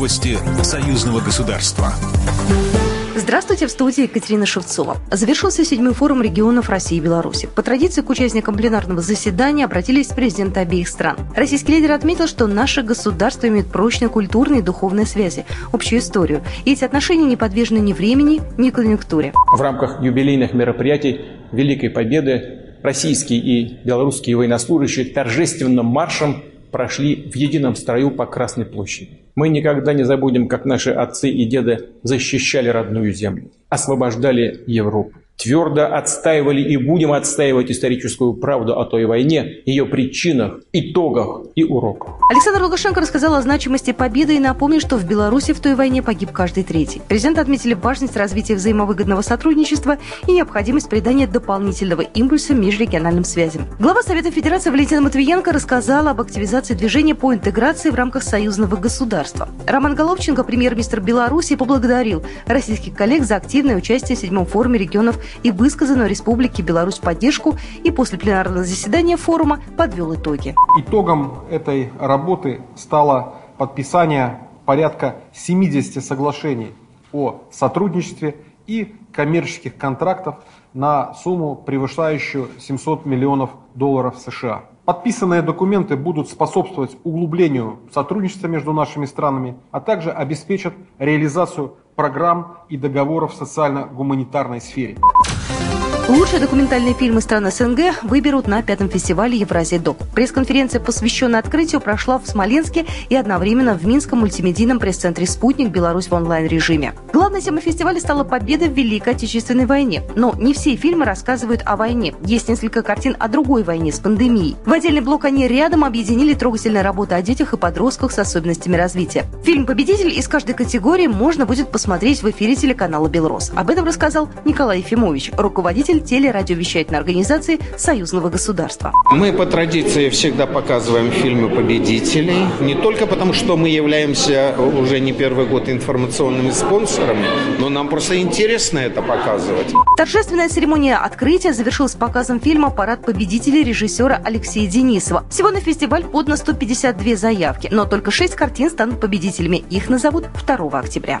Новости союзного государства. Здравствуйте, в студии Екатерина Шевцова. Завершился седьмой форум регионов России и Беларуси. По традиции к участникам пленарного заседания обратились президенты обеих стран. Российский лидер отметил, что наши государства имеют прочные культурные и духовные связи, общую историю. И эти отношения не подвержены ни времени, ни конъюнктуре. В рамках юбилейных мероприятий Великой Победы российские и белорусские военнослужащие торжественным маршем прошли в едином строю по Красной площади. Мы никогда не забудем, как наши отцы и деды защищали родную землю, освобождали Европу твердо отстаивали и будем отстаивать историческую правду о той войне, ее причинах, итогах и уроках. Александр Лукашенко рассказал о значимости победы и напомнил, что в Беларуси в той войне погиб каждый третий. Президент отметили важность развития взаимовыгодного сотрудничества и необходимость придания дополнительного импульса межрегиональным связям. Глава Совета Федерации Валентина Матвиенко рассказала об активизации движения по интеграции в рамках союзного государства. Роман Головченко, премьер-министр Беларуси, поблагодарил российских коллег за активное участие в седьмом форуме регионов и высказанную Республике Беларусь поддержку и после пленарного заседания форума подвел итоги. Итогом этой работы стало подписание порядка 70 соглашений о сотрудничестве и коммерческих контрактов на сумму, превышающую 700 миллионов долларов США. Подписанные документы будут способствовать углублению сотрудничества между нашими странами, а также обеспечат реализацию программ и договоров в социально-гуманитарной сфере. Лучшие документальные фильмы стран СНГ выберут на пятом фестивале Евразия Док. Пресс-конференция, посвященная открытию, прошла в Смоленске и одновременно в Минском мультимедийном пресс-центре «Спутник. Беларусь в онлайн-режиме». Главной темой фестиваля стала победа в Великой Отечественной войне. Но не все фильмы рассказывают о войне. Есть несколько картин о другой войне с пандемией. В отдельный блок они рядом объединили трогательные работы о детях и подростках с особенностями развития. Фильм «Победитель» из каждой категории можно будет посмотреть в эфире телеканала «Белрос». Об этом рассказал Николай Ефимович, руководитель телерадиовещательной организации Союзного государства. Мы по традиции всегда показываем фильмы победителей. Не только потому, что мы являемся уже не первый год информационными спонсорами, но нам просто интересно это показывать. Торжественная церемония открытия завершилась показом фильма «Парад победителей» режиссера Алексея Денисова. Всего на фестиваль подано 152 заявки, но только 6 картин станут победителями. Их назовут 2 октября.